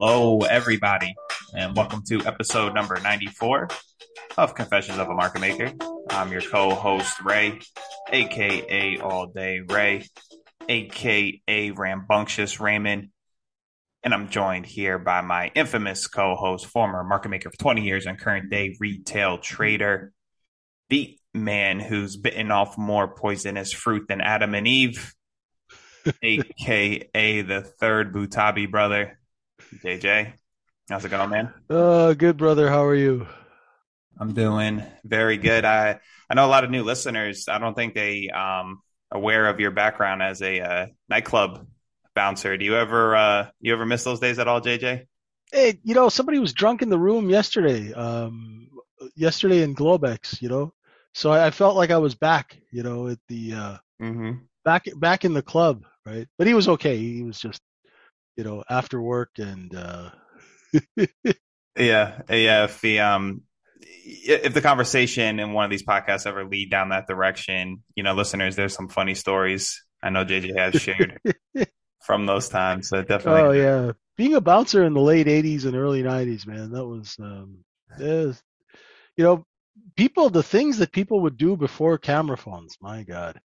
Hello, everybody, and welcome to episode number 94 of Confessions of a Market Maker. I'm your co host, Ray, aka All Day Ray, aka Rambunctious Raymond. And I'm joined here by my infamous co host, former market maker for 20 years and current day retail trader, the man who's bitten off more poisonous fruit than Adam and Eve, aka the third Butabi brother, JJ. How's it going, man? Uh, good brother. How are you? I'm doing very good. I I know a lot of new listeners. I don't think they um aware of your background as a uh, nightclub bouncer. Do you ever uh you ever miss those days at all, JJ? Hey, you know, somebody was drunk in the room yesterday. Um, yesterday in Globex, you know, so I, I felt like I was back, you know, at the uh, Mm-hmm. back back in the club, right? But he was okay. He was just, you know, after work and uh, Yeah, yeah. If the um, if the conversation in one of these podcasts ever lead down that direction, you know, listeners, there's some funny stories I know JJ has shared from those times. So definitely, oh yeah, being a bouncer in the late '80s and early '90s, man, that was, um, yeah, you know, people, the things that people would do before camera phones. My God.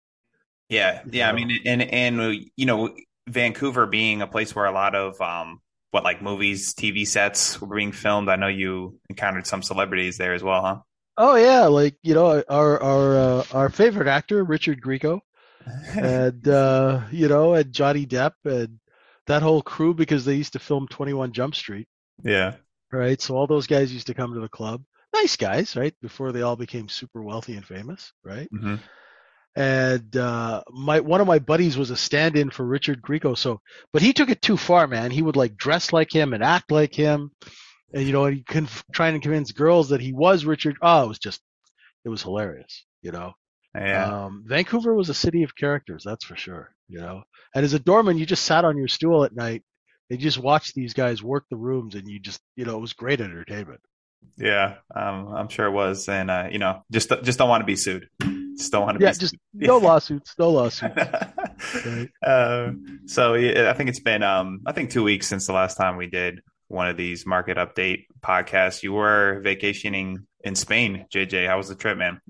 yeah, yeah. I mean, and and you know, Vancouver being a place where a lot of um, what like movies, TV sets were being filmed. I know you encountered some celebrities there as well, huh? Oh yeah, like you know our our uh, our favorite actor Richard Grieco and uh, you know and Johnny Depp and that whole crew because they used to film Twenty One Jump Street, yeah, right? So all those guys used to come to the club, nice guys, right? Before they all became super wealthy and famous, right? hmm And uh, my one of my buddies was a stand-in for Richard Grieco, so but he took it too far, man. He would like dress like him and act like him, and you know he can try and convince girls that he was Richard. Oh, it was just it was hilarious, you know. yeah. Um, Vancouver was a city of characters, that's for sure. You know, and as a doorman, you just sat on your stool at night and you just watched these guys work the rooms, and you just, you know, it was great entertainment. Yeah, um, I'm sure it was, and uh, you know, just just don't want to be sued. Just don't want to Yeah, be just no lawsuits, no lawsuits. Right. um, so yeah, I think it's been um, I think two weeks since the last time we did one of these market update podcasts. You were vacationing in Spain, JJ. How was the trip, man?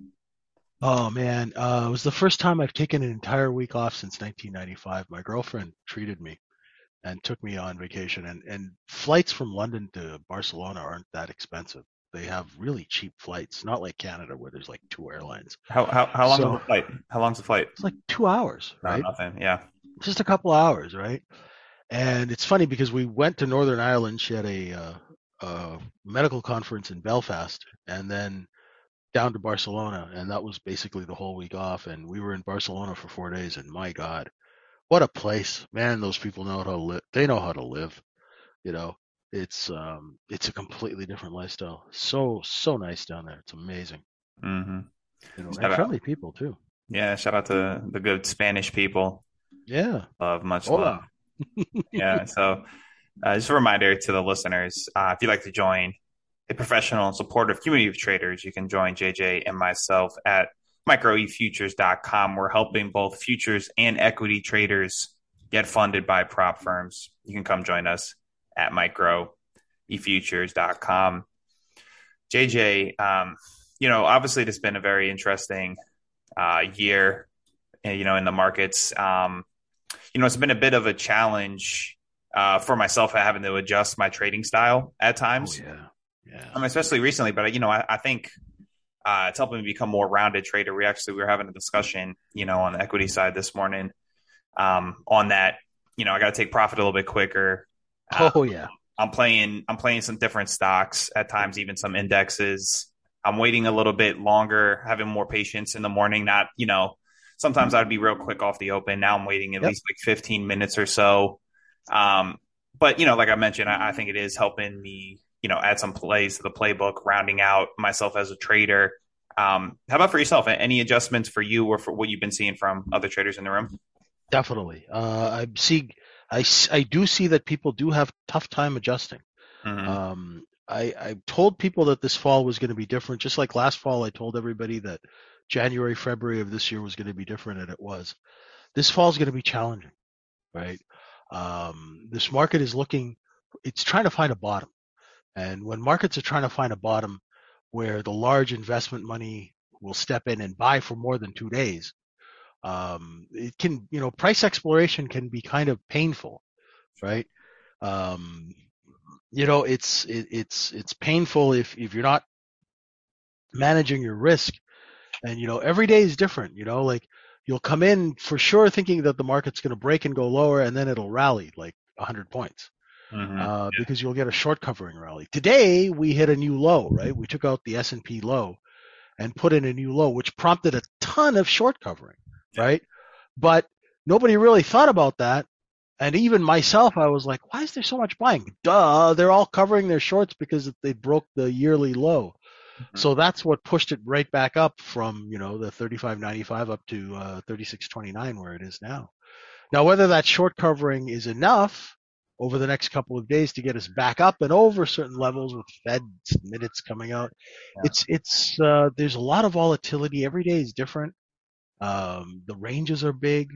Oh man, uh, it was the first time I've taken an entire week off since 1995. My girlfriend treated me and took me on vacation, and and flights from London to Barcelona aren't that expensive. They have really cheap flights, not like Canada where there's like two airlines. How how how long So- is the flight? How long's the flight? It's like two hours, right? nothing. Yeah. just a couple hours, right? And it's funny because we went to Northern Ireland. She had a, uh, a medical conference in Belfast, and then down to Barcelona, and that was basically the whole week off. And we were in Barcelona for four days, and my God, what a place, man! Those people know how to live. They know how to live. You know, it's um, it's a completely different lifestyle. So so nice down there. It's amazing. Mm-hmm. You know, and out. friendly people too. Yeah. Shout out to the good Spanish people. Yeah. Love, much Hola. love. yeah. So, uh, just a reminder to the listeners: uh, if you'd like to join a professional and supportive community of traders, you can join JJ and myself at microefutures.com. We're helping both futures and equity traders get funded by prop firms. You can come join us at microefutures.com. JJ, um, you know, obviously, this has been a very interesting uh, year, uh, you know, in the markets. Um, you know, it's been a bit of a challenge uh, for myself having to adjust my trading style at Oh times, yeah. Yeah. um, especially recently. But you know, I, I think uh, it's helping me become more rounded trader. We actually we were having a discussion, you know, on the equity side this morning um, on that. You know, I got to take profit a little bit quicker. Uh, Oh yeah. I'm playing I'm playing some different stocks at times, even some indexes. I'm waiting a little bit longer, having more patience in the morning. Not you know, sometimes I'd be real quick off the open. Now I'm waiting at Yep. least like 15 minutes or so. Um, but you know, like I mentioned, I, I think it is helping me, you know, add some plays to the playbook, rounding out myself as a trader. Um, how about for yourself? Any adjustments for you or for what you've been seeing from other traders in the room? Definitely. Uh, I see. I, I do see that people do have tough time adjusting. Mhm. Um, I, I told people that this fall was going to be different. Just like last fall, I told everybody that January, February of this year was going to be different, and it was. This fall is going to be challenging, right? Um, this market is looking it's trying to find a bottom. And when markets are trying to find a bottom where the large investment money will step in and buy for more than two days, um, it can, you know, price exploration can be kind of painful, right? Um, you know, it's it, it's it's painful if if you're not managing your risk, and you know, every day is different. You know, like you'll come in for sure thinking that the market's going to break and go lower, and then it'll rally like 100 points. Mm-hmm. Uh, because you'll get a short covering rally. Today we hit a new low, right? We took out the S&P low and put in a new low, which prompted a ton of short covering, right? But nobody really thought about that. And even myself, I was like, why is there so much buying? Duh, they're all covering their shorts because they broke the yearly low. Mm-hmm. So that's what pushed it right back up from, you know, the 35.95 up to uh, 36.29 where it is now. Now, whether that short covering is enough over the next couple of days to get us back up and over certain levels with Fed minutes coming out, yeah. it's it's uh, there's a lot of volatility. Every day is different. Um, the ranges are big.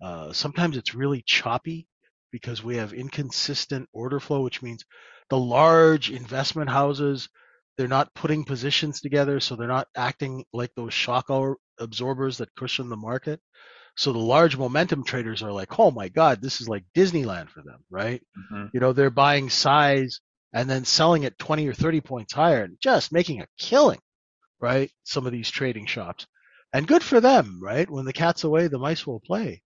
Uh, sometimes it's really choppy because we have inconsistent order flow, which means the large investment houses they're not putting positions together, so they're not acting like those shock absorbers that cushion the market. So the large momentum traders are like, oh my God, this is like Disneyland for them, right? Mm-hmm. You know, they're buying size and then selling it 20 or 30 points higher and just making a killing, right? Some of these trading shops and good for them, right? When the cat's away, the mice will play.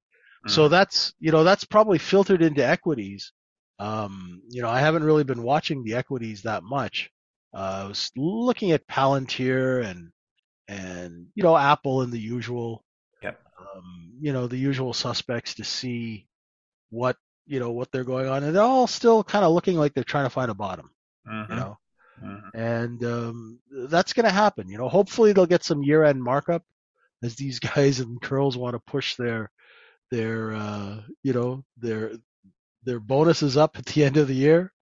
Mm. So that's, you know, that's probably filtered into equities. Um, you know, I haven't really been watching the equities that much. Uh, I was looking at Palantir and, and, you know, Apple and the usual, yep. um, you know, the usual suspects to see what, you know, what they're going on. And they're all still kind of looking like they're trying to find a bottom, mm-hmm. you know, mm-hmm. and, um, that's going to happen. You know, hopefully they'll get some year end markup as these guys and girls want to push their their uh, you know their their bonuses up at the end of the year.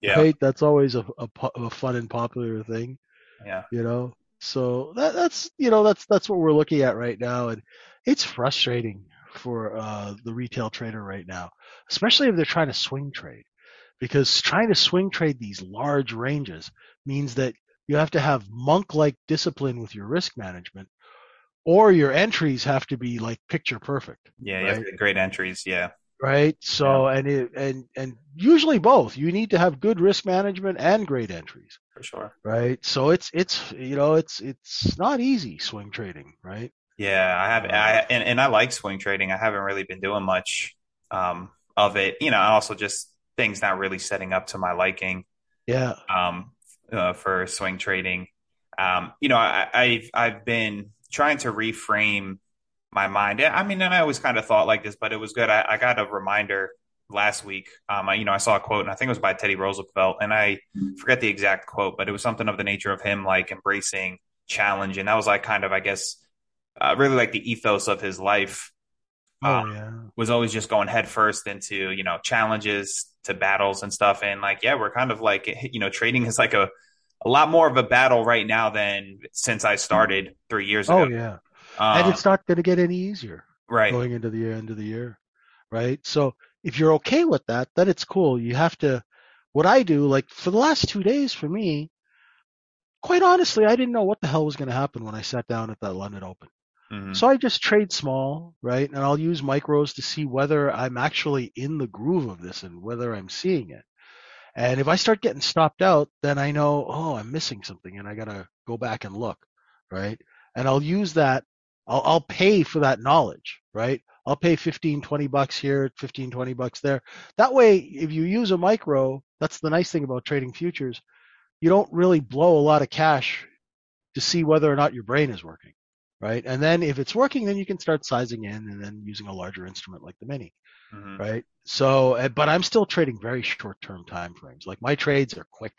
Yeah. Right? That's always a, a, a fun and popular thing. Yeah. You know, so that, that's you know that's that's what we're looking at right now, and it's frustrating for uh, the retail trader right now, especially if they're trying to swing trade, because trying to swing trade these large ranges means that you have to have monk-like discipline with your risk management or your entries have to be like picture perfect. Yeah, right? great entries. Yeah. Right. So yeah. and it, and and usually both. You need to have good risk management and great entries. For sure. Right. So it's it's you know it's it's not easy swing trading. Right. Yeah, I have, I and, and I like swing trading. I haven't really been doing much um, of it. You know, also just things not really setting up to my liking. Yeah. Um, uh, for swing trading. Um, you know, I, I've I've been trying to reframe my mind. I mean, and I always kind of thought like this, but it was good. I, I got a reminder last week. Um, I, you know, I saw a quote, and I think it was by Teddy Roosevelt, and I forget the exact quote, but it was something of the nature of him like embracing challenge, and that was like kind of, I guess, uh, really like the ethos of his life. Oh um, yeah, was always just going head first into you know challenges to battles and stuff, and like yeah, we're kind of like you know trading is like a a lot more of a battle right now than since I started three years oh, ago. Oh yeah, and it's not going to get any easier. Right. Going into the end of the year, right? So if you're okay with that, then it's cool. You have to. What I do, like for the last two days, for me, quite honestly, I didn't know what the hell was going to happen when I sat down at that London Open. Mm-hmm. So I just trade small, right? And I'll use micros to see whether I'm actually in the groove of this and whether I'm seeing it. And if I start getting stopped out, then I know, oh, I'm missing something and I got to go back and look, right? And I'll use that. I'll, I'll pay for that knowledge, right? I'll pay 15, 20 bucks here, 15, 20 bucks there. That way, if you use a micro, that's the nice thing about trading futures. You don't really blow a lot of cash to see whether or not your brain is working, right? And then if it's working, then you can start sizing in and then using a larger instrument like the mini mm-hmm. right? So, eh, but I'm still trading very short-term time frames. Like my trades are quick.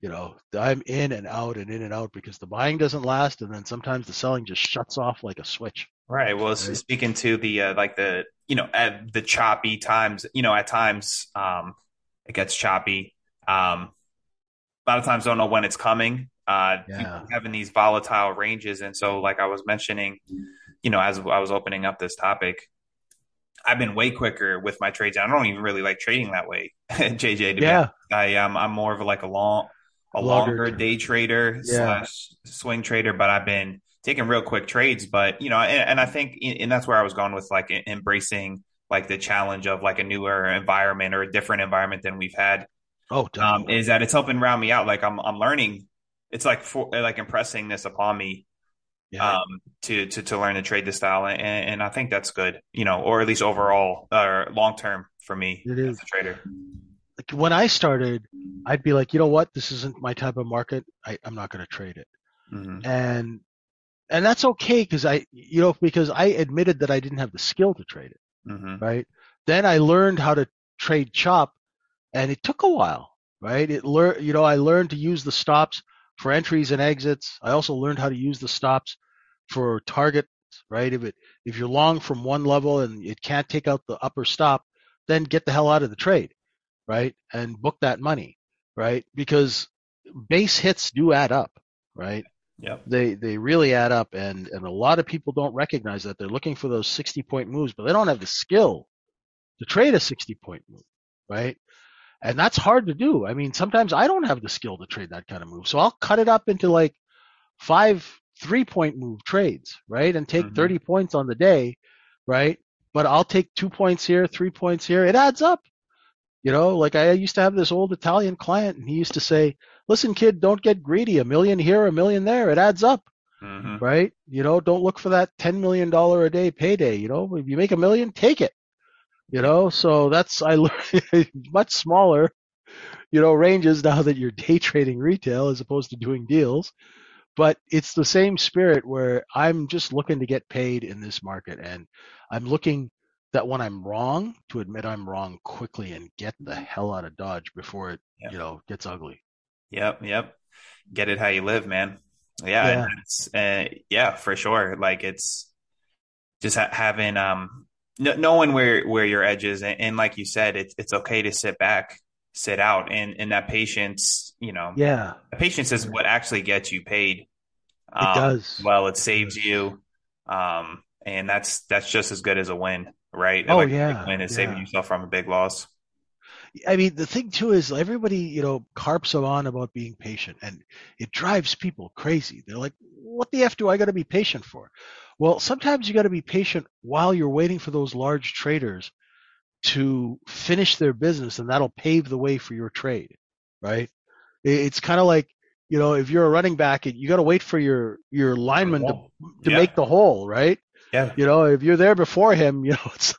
You know, I'm in and out and in and out because the buying doesn't last, and then sometimes the selling just shuts off like a switch. Right. Well, right? speaking to the uh, like the you know at the choppy times, you know, at times um, it gets choppy. Um, a lot of times don't know when it's coming. Uh, yeah. having these volatile ranges, and so like I was mentioning, you know, as I was opening up this topic, I've been way quicker with my trades. I don't even really like trading that way, JJ. To Yeah. I um I'm more of like a long a Longer longer term. day trader Yeah. slash swing trader, but I've been taking real quick trades. But you know, and, and I think and that's where I was going with like embracing like the challenge of like a newer environment or a different environment than we've had. Oh, Um, definitely. is that it's helping round me out. Like I'm I'm learning. It's like for like impressing this upon me yeah. um, to to to learn to trade the style, and, and I think that's good, you know, or at least overall or long term for me It as a trader. like when I started, I'd be like, you know what, this isn't my type of market. I, I'm not going to trade it, hmm and and that's okay because I, you know, because I admitted that I didn't have the skill to trade it. hmm Right. Then I learned how to trade chop, and it took a while. Right. It learned, you know, I learned to use the stops for entries and exits. I also learned how to use the stops for targets. Right. If it if you're long from one level and it can't take out the upper stop, then get the hell out of the trade right? And book that money, right? Because base hits do add up, right? Yep. They they really add up, and and a lot of people don't recognize that. They're looking for those sixty point moves, but they don't have the skill to trade a sixty point move, right? And that's hard to do. I mean, sometimes I don't have the skill to trade that kind of move, so I'll cut it up into like five three point move trades, right? And take Mhm. 30 points on the day, right? But I'll take two points here, three points here. It adds up. You know, like I used to have this old Italian client and he used to say, listen, kid, don't get greedy. A million here, a million there. It adds up, hmm right? You know, don't look for that $10 million a day payday. You know, if you make a million, take it. You know, so that's, I much smaller, you know, ranges now that you're day trading retail as opposed to doing deals. But it's the same spirit where I'm just looking to get paid in this market and I'm looking that when I'm wrong to admit I'm wrong quickly and get the hell out of Dodge before it, Yeah. you know, gets ugly. Yep. Yep. Get it how you live, man. Yeah. Yeah. It's, uh, yeah, for sure. Like it's just ha- having, um, knowing where, where your edge is. And, and like you said, it's, it's okay to sit back, sit out and, and that patience, you know, Yeah, patience is what actually gets you paid. it Um, does. Well, it saves you. Um, and that's, that's just as good as a win, right? Oh, Like yeah, win is saving yeah. yourself from a big loss. I mean, the thing too is everybody, you know, carps on about being patient and it drives people crazy. They're like, what the F do I got to be patient for? Well, sometimes you got to be patient while you're waiting for those large traders to finish their business and that'll pave the way for your trade, right? It's kind of like, you know, if you're a running back, you got to wait for your, your lineman to, to Yeah. make the hole, right? Yeah. You know, if you're there before him, you know, it's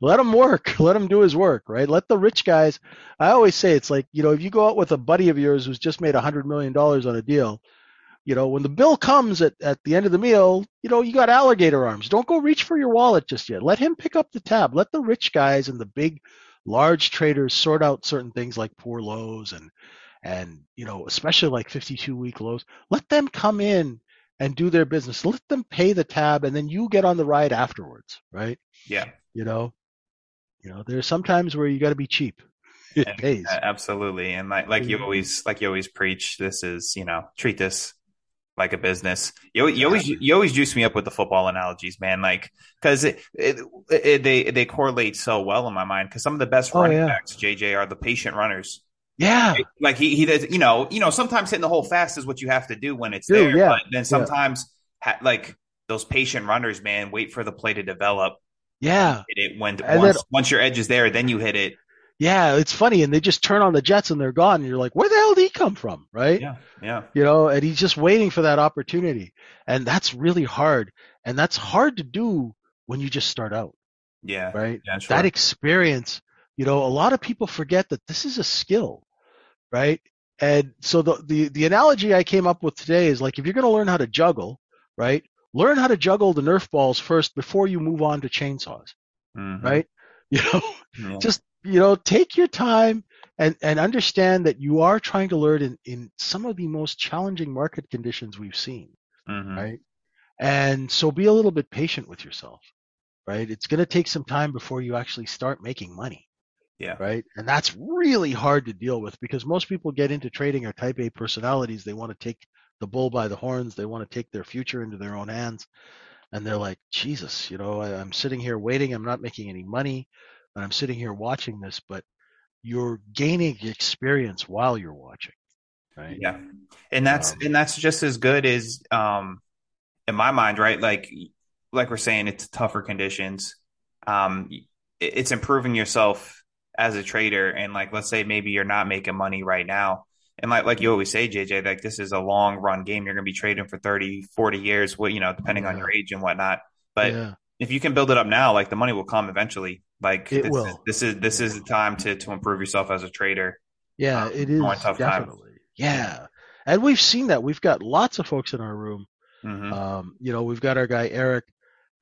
let him work, let him do his work, right? Let the rich guys. I always say it's like, you know, if you go out with a buddy of yours who's just made a hundred million dollars on a deal, you know, when the bill comes at, at the end of the meal, you know, you got alligator arms. Don't go reach for your wallet just yet. Let him pick up the tab. Let the rich guys and the big, large traders sort out certain things like poor lows and, and, you know, especially like 52 week lows. Let them come in and do their business. Let them pay the tab and then you get on the ride afterwards, right? Yeah. You know, you know, there's sometimes where you got to be cheap. It pays. Absolutely. And like like you Mhm. always like you always preach, this is, you know, treat this like a business. You, you always you always juice me up with the football analogies, man. Like because it, it, it, they they correlate so well in my mind. Because some of the best Oh, running yeah. backs, JJ, are the patient runners. Yeah. Like he he does, you know, you know. Sometimes hitting the hole fast is what you have to do when it's Do, there. yeah. But then sometimes, ha- like those patient runners, man, wait for the play to develop. Yeah. Hit it when once then- once your edge is there, then you hit it. Yeah. It's funny. And they just turn on the Jets and they're gone. And you're like, where the hell did he come from? Right. Yeah, yeah, You know, and he's just waiting for that opportunity. And that's really hard. And that's hard to do when you just start out. yeah. Right. Yeah, sure. that experience, you know, a lot of people forget that this is a skill, right? And so the, the, the analogy I came up with today is like, if you're going to learn how to juggle, right? Learn how to juggle the Nerf balls first before you move on to chainsaws, Mhm. right? You know, Yeah. just, you know, take your time and, and understand that you are trying to learn in, in some of the most challenging market conditions we've seen Mhm. right? And so be a little bit patient with yourself, right? It's going to take some time before you actually start making money, Yeah. right? And that's really hard to deal with because most people get into trading are type A personalities. They want to take the bull by the horns. They want to take their future into their own hands. and they're like, Jesus, you know, I, I'm sitting here waiting. I'm not making any money, I'm sitting here watching this, but you're gaining experience while you're watching, right? Yeah, and that's Um, and that's just as good as um in my mind, right? Like like we're saying, it's tougher conditions. Um, it's improving yourself as a trader, and like let's say maybe you're not making money right now. And like like you always say, JJ, like this is a long run game. You're going to be trading for 30, 40 years, what you know, depending on your age and whatnot. But yeah, if you can build it up now, like the money will come eventually. Like It this, will. Is, this is this is the time to to improve yourself as a trader. yeah, um, it is more tough times. definitely. Yeah, and we've seen that. We've got lots of folks in our room. hmm Um, you know, we've got our guy Eric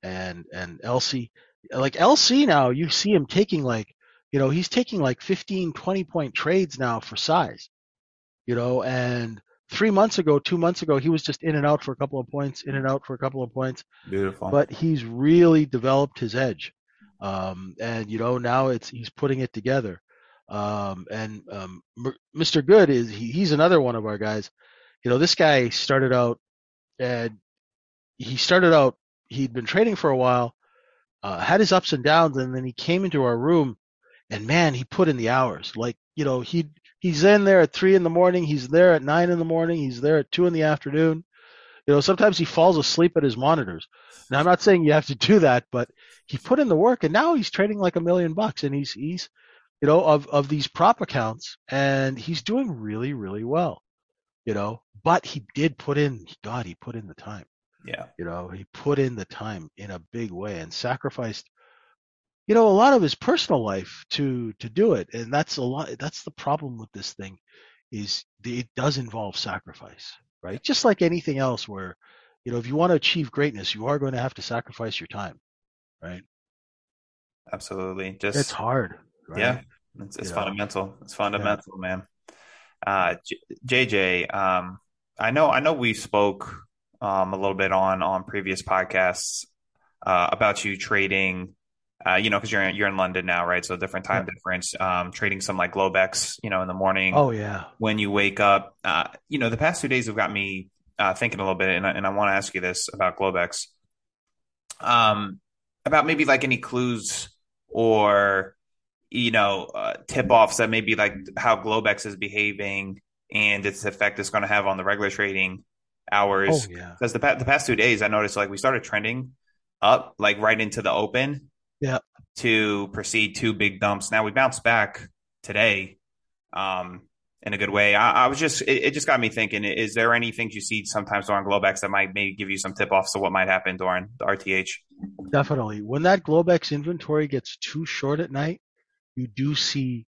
and and Elsie. Like LC now, you see him taking like, you know, he's taking like 15, 20 point trades now for size. You know, and three months ago, two months ago, he was just in and out for a couple of points, in and out for a couple of points. Beautiful. but he's really developed his edge. Um, and you know now it's he's putting it together. Um, and um, Mr. Good is he, he's another one of our guys. You know this guy started out and he started out he'd been trading for a while, uh, had his ups and downs, and then he came into our room and man he put in the hours. Like you know he he's in there at three in the morning, he's there at nine in the morning, he's there at two in the afternoon. You know, sometimes he falls asleep at his monitors. Now, I'm not saying you have to do that, but he put in the work, and now he's trading like a million bucks, and he's he's, you know, of of these prop accounts, and he's doing really really well. You know, but he did put in, God, he put in the time. yeah. You know, he put in the time in a big way and sacrificed, you know, a lot of his personal life to to do it, and that's a lot. That's the problem with this thing, is the, it does involve sacrifice, right? Just like anything else, where, you know, if you want to achieve greatness, you are going to have to sacrifice your time, right? Absolutely. Just It's hard, right? yeah. It's, it's fundamental. It's fundamental, man. Uh, J- JJ, um, I know, I know we spoke, um, a little bit on, on previous podcasts, uh, about you trading, uh, you know, cause you're in, you're in London now, right? So different time difference, um, trading some like Globex, you know, in the morning Oh yeah, when you wake up. Uh, you know, the past two days have got me, uh, thinking a little bit and I, and I want to ask you this about Globex. Um, about maybe like any clues or you know, uh, tip offs that maybe like how Globex is behaving and its effect it's going to have on the regular trading oh hours. yeah, Because the, pa- the past two days, I noticed like we started trending up, like right into the open yeah. to proceed two big dumps. Now we bounced back today um, in a good way. I, I was just, it, it just got me thinking, is there any things you see sometimes during Globex that might maybe give you some tip offs to what might happen during the RTH? Definitely. When that Globex inventory gets too short at night, you do see,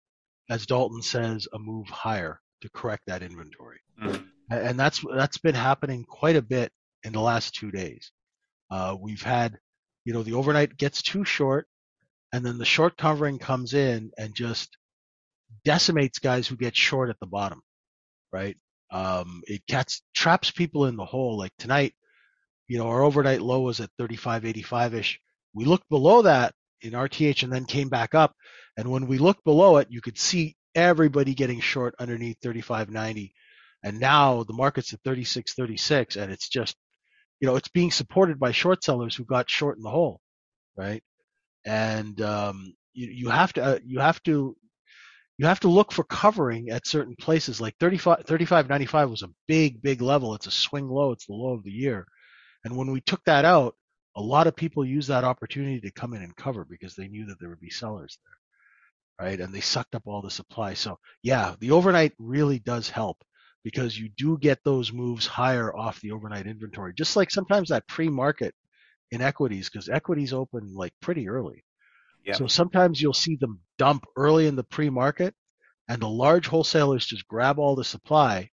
as Dalton says, a move higher to correct that inventory. A- And that's that's been happening quite a bit in the last two days. Uh, we've had, you know, the overnight gets too short, and then the short covering comes in and just decimates guys who get short at the bottom, right? Um, it gets traps people in the hole. Like tonight, you know, our overnight low was at 35.85 ish. We looked below that in RTH and then came back up. And when we looked below it, you could see everybody getting short underneath 35.90. And now the market's at 36.36 and it's just, you know, it's being supported by short sellers who got short in the hole, right? And um, you, you have to, uh, you have to, you have to look for covering at certain places. Like 35, 35.95 was a big, big level. It's a swing low. It's the low of the year. And when we took that out, a lot of people used that opportunity to come in and cover because they knew that there would be sellers there, right? And they sucked up all the supply. So yeah, the overnight really does help because you do get those moves higher off the overnight inventory. Just like sometimes that pre-market in equities, because equities open like pretty early. Yeah. So sometimes you'll see them dump early in the pre-market and the large wholesalers just grab all the supply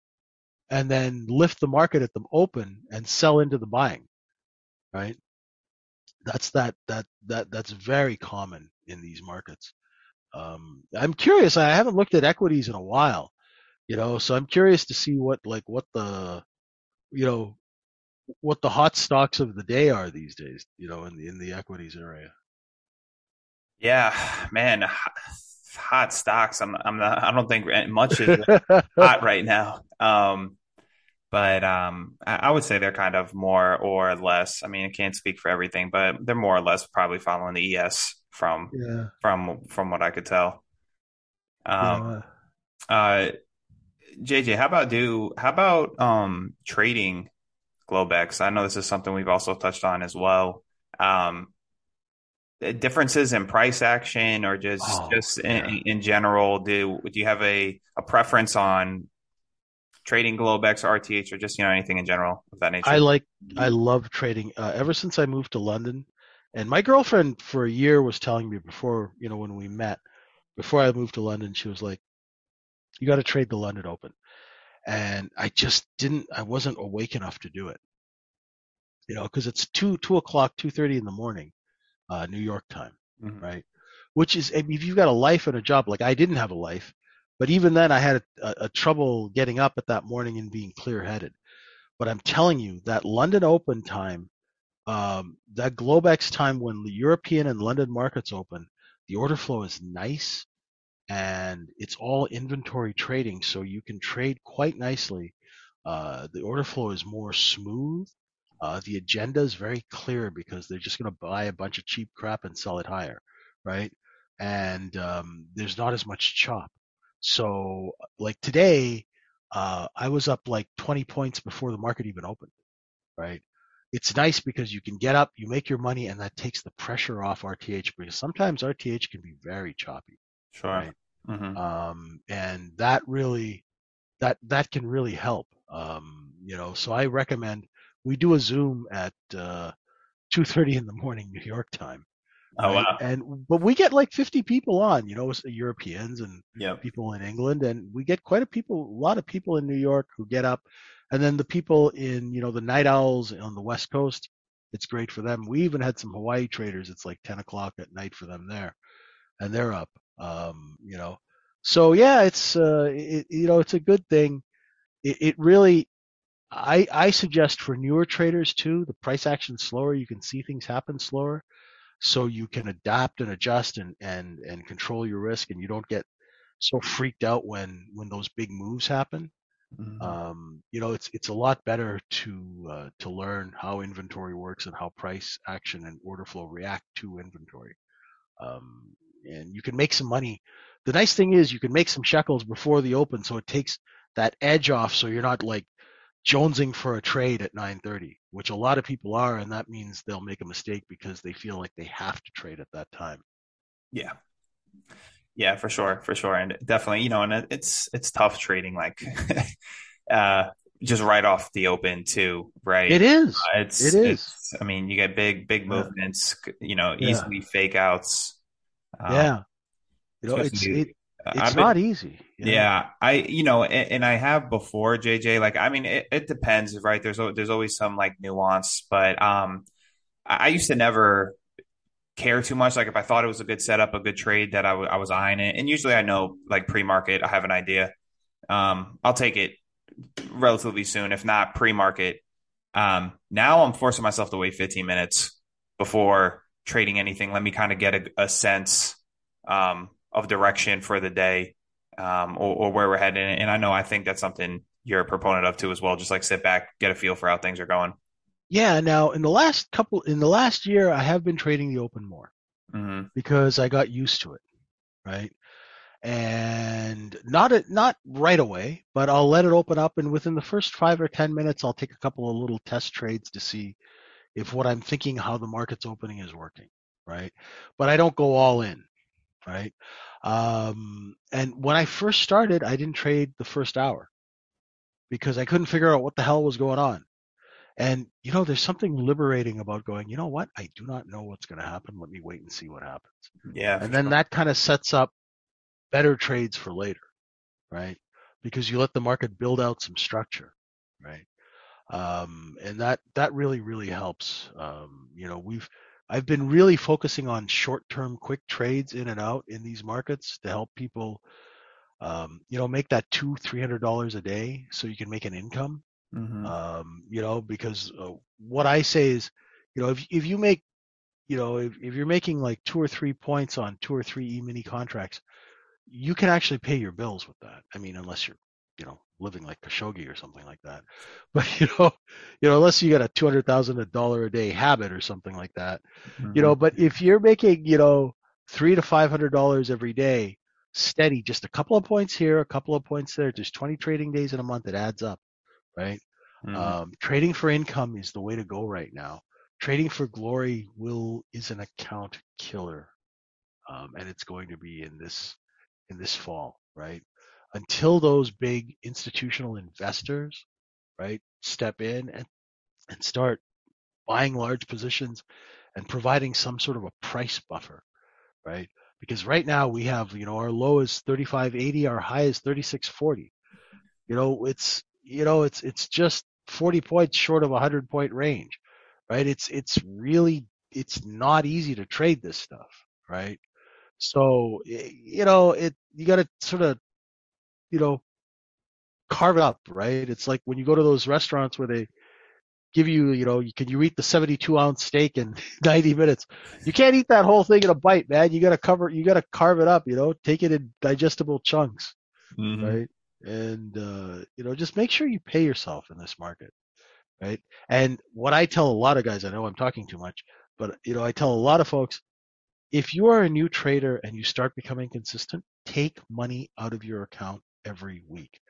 and then lift the market at them open and sell into the buying right that's that that that that's very common in these markets um i'm curious i haven't looked at equities in a while you know so i'm curious to see what like what the you know what the hot stocks of the day are these days you know in the in the equities area Yeah, man, hot, stocks. I'm, I'm not, I don't think much is hot right now. Um, but um, I, I would say they're kind of more or less. I mean, I can't speak for everything, but they're more or less probably following the ES from Yeah. from from what I could tell. Um, Yeah. uh, JJ, how about do how about um trading Globex? I know this is something we've also touched on as well. Um, differences in price action or just Oh, just in, in general, do do you have a a preference on trading Globex or RTH or just you know anything in general of that nature? I like, I love trading. Uh, ever since I moved to London, and my girlfriend for a year was telling me before, you know, when we met, before I moved to London, she was like, "You got to trade the London Open," and I just didn't. I wasn't awake enough to do it, you know, because it's two two o'clock, two thirty in the morning, uh, New York time, Mhm. right? Which is, I mean, if you've got a life and a job, like I didn't have a life, but even then, I had a, a, a trouble getting up at that morning and being clear headed. But I'm telling you, that London Open time um, that Globex time when the European and London markets open, the order flow is nice and it's all inventory trading, so you can trade quite nicely. Uh, the order flow is more smooth. Uh, the agenda is very clear because they're just going to buy a bunch of cheap crap and sell it higher, right? And um, there's not as much chop. So, like today, uh, I was up like 20 points before the market even opened right? It's nice because you can get up, you make your money, and that takes the pressure off RTH because sometimes RTH can be very choppy, Sure. right? hmm Um, and that really, that that can really help. Um, you know, so I recommend we do a Zoom at uh, 2:30 in the morning New York time, Oh right? wow. And but we get like 50 people on, you know, Europeans and Yep. people in England, and we get quite a people, a lot of people in New York who get up, and then the people in, you know, the night owls on the West Coast, it's great for them. We even had some Hawaii traders. It's like 10 o'clock at night for them there, and they're up. Um, you know, so yeah, it's uh, it, you know, it's a good thing. It, it really, I I suggest for newer traders too, the price action slower. You can see things happen slower so you can adapt and adjust and and and control your risk and you don't get so freaked out when when those big moves happen Mhm. um you know it's it's a lot better to uh, to learn how inventory works and how price action and order flow react to inventory um and you can make some money the nice thing is you can make some shekels before the open so it takes that edge off so you're not like jonesing for a trade at 9:30, which a lot of people are, and that means they'll make a mistake because they feel like they have to trade at that time. Yeah. Yeah, for sure, for sure, and definitely, you know, and it's it's tough trading like uh just right off the open too, right? It is. Uh, It's It is. it's I mean, you get big big Yeah. movements, you know, Yeah. easily fake outs. Um, Yeah. You know, it's it it's been not easy. Yeah. Yeah, I you know, and, and I have before JJ. Like, I mean, it, it depends, right? There's there's always some like nuance, but um, I, I used to never care too much. Like, if I thought it was a good setup, a good trade, that I w- I was eyeing it, and usually I know like pre-market, I have an idea. Um, I'll take it relatively soon, if not pre-market. Um, now I'm forcing myself to wait 15 minutes before trading anything. Let me kind of get a, a sense um, of direction for the day um, or, or where we're heading. And I know I think that's something you're a proponent of too as well. Just like sit back, get a feel for how things are going. Yeah, now in the last couple in the last year I have been trading the open more hmm because I got used to it, right? And not it not right away, but I'll let it open up and within the first 5 or 10 minutes I'll take a couple of little test trades to see if what I'm thinking how the market's opening is working, right? But I don't go all in, right? Um, and when I first started, I didn't trade the first hour because I couldn't figure out what the hell was going on. And you know, there's something liberating about going, you know what? I do not know what's going to happen. Let me wait and see what happens. Yeah, And then sure. that kind of sets up better trades for later, right? Because you let the market build out some structure, right? Um, and that that really really helps. Um, you know, we've I've been really focusing on short-term, quick trades in and out in these markets to help people, um, you know, make that two three hundred dollars a day so you can make an income. hmm Um, you know, because uh, what I say is, you know, if if you make you know, if, if you're making like two or three points on two or three e-mini contracts, you can actually pay your bills with that. I mean, unless you're you know living like Khashoggi or something like that. But you know, you know, unless you got a two hundred thousand a dollar a day habit or something like that, mm-hmm. you know. But if you're making you know three to five hundred dollars every day, steady, just a couple of points here, a couple of points there, just twenty trading days in a month, it adds up, right? Mm-hmm. Um, trading for income is the way to go right now. Trading for glory will is an account killer, um, and it's going to be in this in this fall, right? Until those big institutional investors, right, step in and and start buying large positions and providing some sort of a price buffer, right? Because right now we have, you know, our low is 35.80, our high is 36.40. You know, it's you know, it's it's just 40 points short of a 100 point range, right? It's it's really it's not easy to trade this stuff, right? So you know, it you got to sort of you know carve it up, right? It's like when you go to those restaurants where they give you, you know, you can you eat the 72 ounce steak in 90 minutes. You can't eat that whole thing in a bite, man. You got to cover, you got to carve it up, you know, take it in digestible chunks, mm-hmm. right? And uh, you know, just make sure you pay yourself in this market, right? And what I tell a lot of guys, I know I'm talking too much, but you know, I tell a lot of folks, if you are a new trader and you start becoming consistent, take money out of your account every week.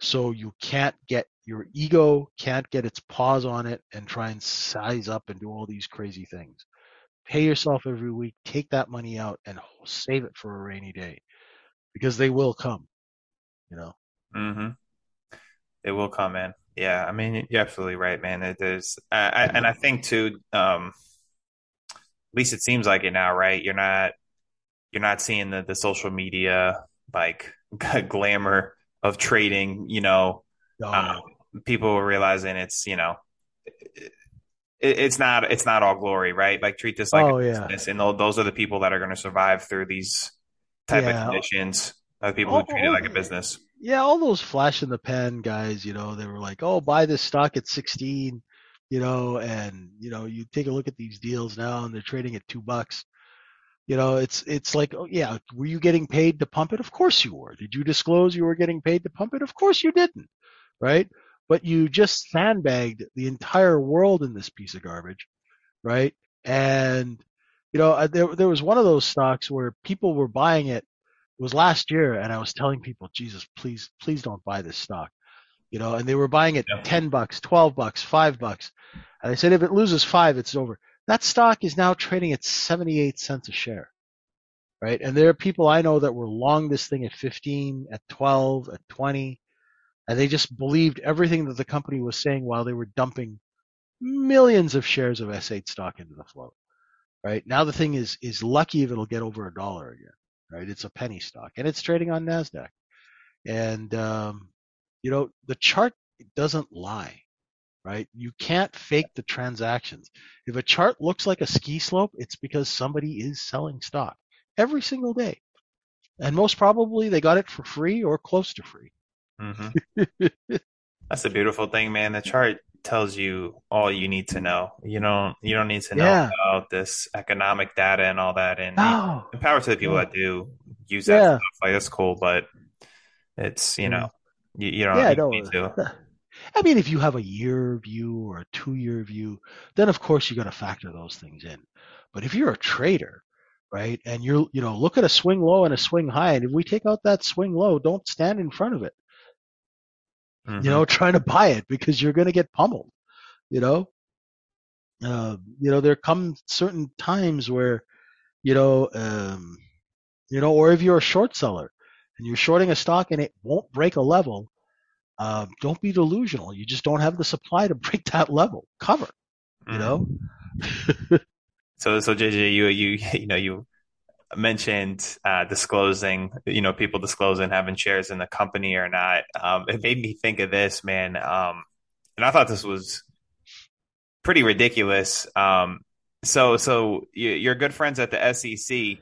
So you can't get your ego can't get its paws on it and try and size up and do all these crazy things. Pay yourself every week, take that money out and save it for a rainy day because they will come, you know. Mhm. It will come in. Yeah, I mean, you're absolutely right, man. It is, I, and I think too. Um, at least it seems like it now, right? You're not, you're not seeing the the social media like glamour of trading. You know, oh. um, people realizing it's you know it, it's not it's not all glory right like treat this like oh, a business yeah. and those are the people that are going to survive through these type yeah. of conditions the people who treat it like a business yeah all those flash in the pan guys you know they were like oh buy this stock at 16 you know and you know you take a look at these deals now and they're trading at two bucks you know it's it's like oh yeah were you getting paid to pump it of course you were did you disclose you were getting paid to pump it of course you didn't right but you just sandbagged the entire world in this piece of garbage, right? And you know, uh, there there was one of those stocks where people were buying it. It was last year, and I was telling people, Jesus, please, please don't buy this stock. You know, and they were buying it yeah. ten bucks, twelve bucks, five bucks, and I said, if it loses five, it's over. That stock is now trading at seventy-eight cents a share, right? And there are people I know that were long this thing at fifteen, at twelve, at twenty and they just believed everything that the company was saying while they were dumping millions of shares of S8 stock into the float. Right now, the thing is is lucky if it'll get over a dollar again. Right, it's a penny stock, and it's trading on Nasdaq. And um, you know the chart doesn't lie. Right, you can't fake the transactions. If a chart looks like a ski slope, it's because somebody is selling stock every single day, and most probably they got it for free or close to free. Mm-hmm. That's a beautiful thing, man. The chart tells you all you need to know. You don't you don't need to know yeah. about this economic data and all that. And no. power to the people that do use that yeah. stuff. Like that's cool, but it's you know you, you don't yeah, no, need to. I mean, if you have a year view or a two year view, then of course you got to factor those things in. But if you're a trader, right, and you're you know look at a swing low and a swing high, and if we take out that swing low, don't stand in front of it mm-hmm. you know, trying to buy it because you're going to get pummeled, you know. Uh, you know, there come certain times where, you know, um, you know, or if you're a short seller and you're shorting a stock and it won't break a level, uh, don't be delusional. You just don't have the supply to break that level. Cover, you know. Mm-hmm. so, so JJ, you you you know you mentioned uh, disclosing, you know, people disclosing having shares in the company or not. Um, it made me think of this, man. Um, and I thought this was pretty ridiculous. Um, so, so you're good friends at the SEC.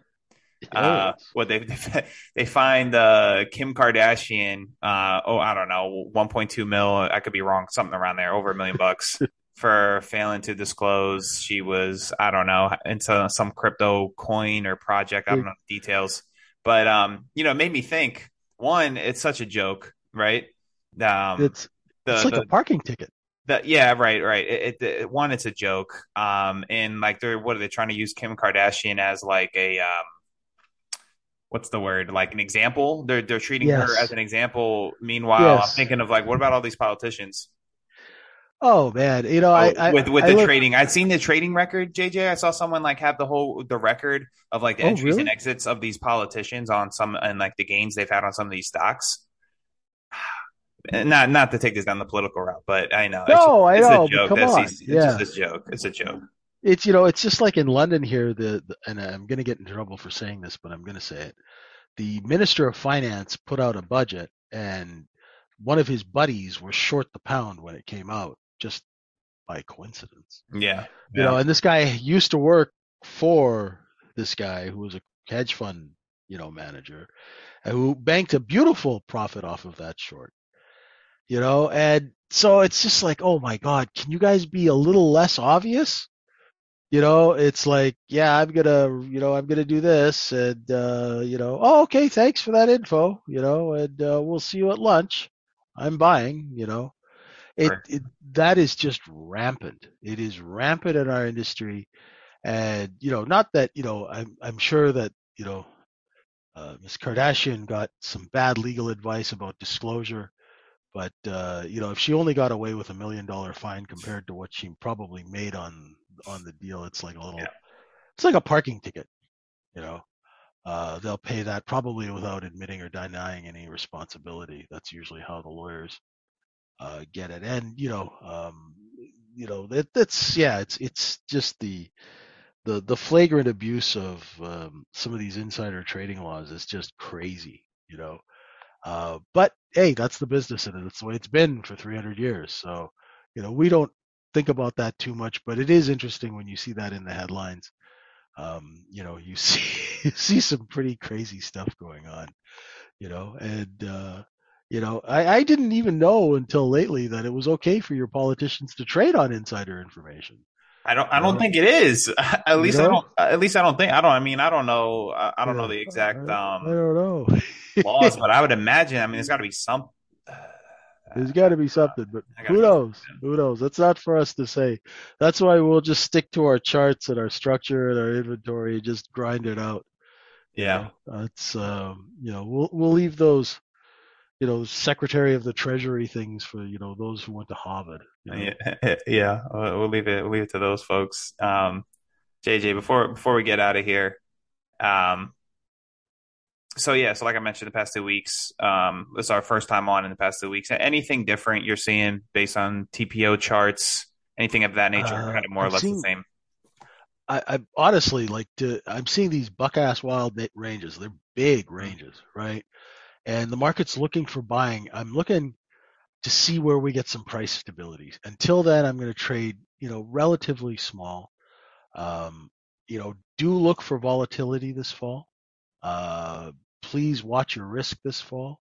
Uh, what they they fined uh, Kim Kardashian. Uh, oh, I don't know, 1.2 mil. I could be wrong. Something around there, over a million bucks. for failing to disclose she was I don't know into some crypto coin or project. I don't know the details, but um, you know, it made me think. One, it's such a joke, right? Um, it's the, it's like the, a parking ticket. the, yeah, right, right. It, it, it- one, it's a joke. Um, and like they're what are they trying to use Kim Kardashian as like a um, what's the word? Like an example. They're they're treating her as an example. Meanwhile, I'm thinking of like, what about all these politicians? Oh man, you know, I, oh, I with with I the look- trading. i've seen the trading record, JJ. I saw someone like have the whole the record of like the Oh, entries and exits of these politicians on some and like the gains they've had on some of these stocks. Not not to take this down the political route, but I know No, I it's, know, It's a joke. come That's on, it's yeah. just a joke. It's a joke. It's you know it's just like in London here the, the and I'm going to get in trouble for saying this but I'm going to say it. The minister of finance put out a budget and one of his buddies was short the pound when it came out just by coincidence. Yeah, you know and this guy used to work for this guy who was a hedge fund you know manager and who banked a beautiful profit off of that short. You know and so it's just like oh my god can you guys be a little less obvious you know it's like yeah i'm gonna you know i'm gonna do this and uh you know oh okay thanks for that info you know and uh, we'll see you at lunch i'm buying you know it, Sure. it that is just rampant it is rampant in our industry and you know not that you know i'm i'm sure that you know uh, Ms. Kardashian got some bad legal advice about disclosure, but uh, you know if she only got away with a million dollar fine compared to what she probably made on on the deal, it's like a little, Yeah. it's like a parking ticket. You know, uh, they'll pay that probably without admitting or denying any responsibility. That's usually how the lawyers uh, get it, and you know, um, you know that that's yeah, it's it's just the the the flagrant abuse of um, some of these insider trading laws is just crazy, you know. Uh, but hey, that's the business in it. It's the way it's been for 300 years. So, you know, we don't think about that too much, but it is interesting when you see that in the headlines. Um, you know, you see you see some pretty crazy stuff going on, you know, and uh, you know, I, I didn't even know until lately that it was okay for your politicians to trade on insider information. I don't. I don't Yeah. think it is. At You least I don't. At least I don't think. I don't. I mean, I don't know. I, I don't know the exact I, I um, don't know. laws, but I would imagine. I mean, there's got to be some. There's got to be something, but who knows? Who knows? That's not for us to say. That's why we'll just stick to our charts and our structure and our inventory and just grind it out. Yeah. That's um, you know, we'll we'll leave those, you know, Secretary of the Treasury things for you know those who went to Harvard. you know? Yeah, yeah. We'll we'll leave it. We'll leave it to those folks. Um, JJ, before before we get out of here, um, so yeah, so like I mentioned, the past two weeks, um, this is our first time on in the past two weeks. Anything different you're seeing based on TPO charts, anything of that nature, Uh, kind of more or I've less the same. I, I honestly like to. I'm seeing these buck ass wild ranges. They're big ranges, right? And the market's looking for buying. I'm looking to see where we get some price stability. Until then, I'm going to trade, you know, relatively small. Um, you know, do look for volatility this fall. Uh, please watch your risk this fall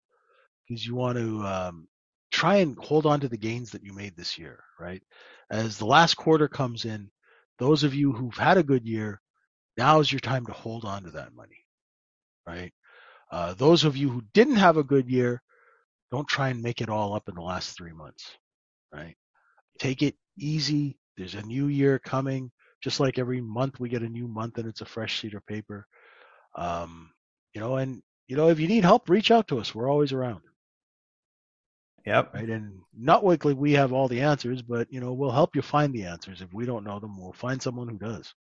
because you want to um, try and hold on to the gains that you made this year, right? As the last quarter comes in, those of you who've had a good year, now is your time to hold on to that money, right? Uh, those of you who didn't have a good year, don't try and make it all up in the last three months, right? Take it easy. There's a new year coming. Just like every month we get a new month and it's a fresh sheet of paper. Um, you know, and you know, if you need help, reach out to us. We're always around, Yep. right? And not likely we have all the answers, but you know, we'll help you find the answers. If we don't know them, we'll find someone who does.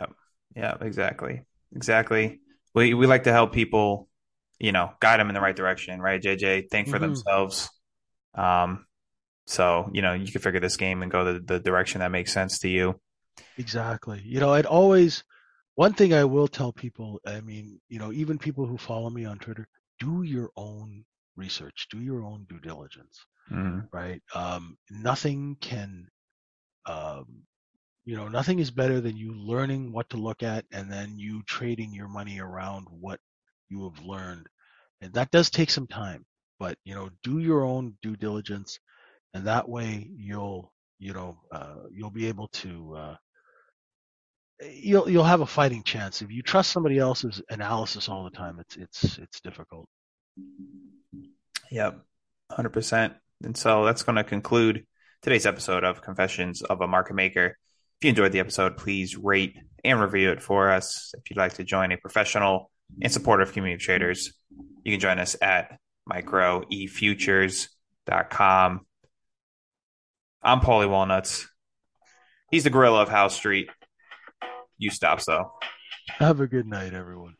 Yep. Yeah, exactly. Exactly. We we like to help people, you know, guide them in the right direction, right? JJ, think for Mhm. themselves. Um, so you know, you can figure this game and go the, the direction that makes sense to you. Exactly. You know, I'd always one thing I will tell people, I mean, you know, even people who follow me on Twitter, do your own research, do your own due diligence, Mhm. right? Um, nothing can um, you know, nothing is better than you learning what to look at and then you trading your money around what you have learned. And that does take some time, but you know, do your own due diligence and that way you'll, you know, uh, you'll be able to, uh, you'll, you'll have a fighting chance. If you trust somebody else's analysis all the time, it's, it's, it's difficult. Yep. 100%. And so that's going to conclude today's episode of Confessions of a Market Maker. If you enjoyed the episode, please rate and review it for us. If you'd like to join a professional and supportive community of traders, you can join us at microefutures.com. I'm Paulie Walnuts. He's the gorilla of House Street. You stop, so. Have a good night, everyone.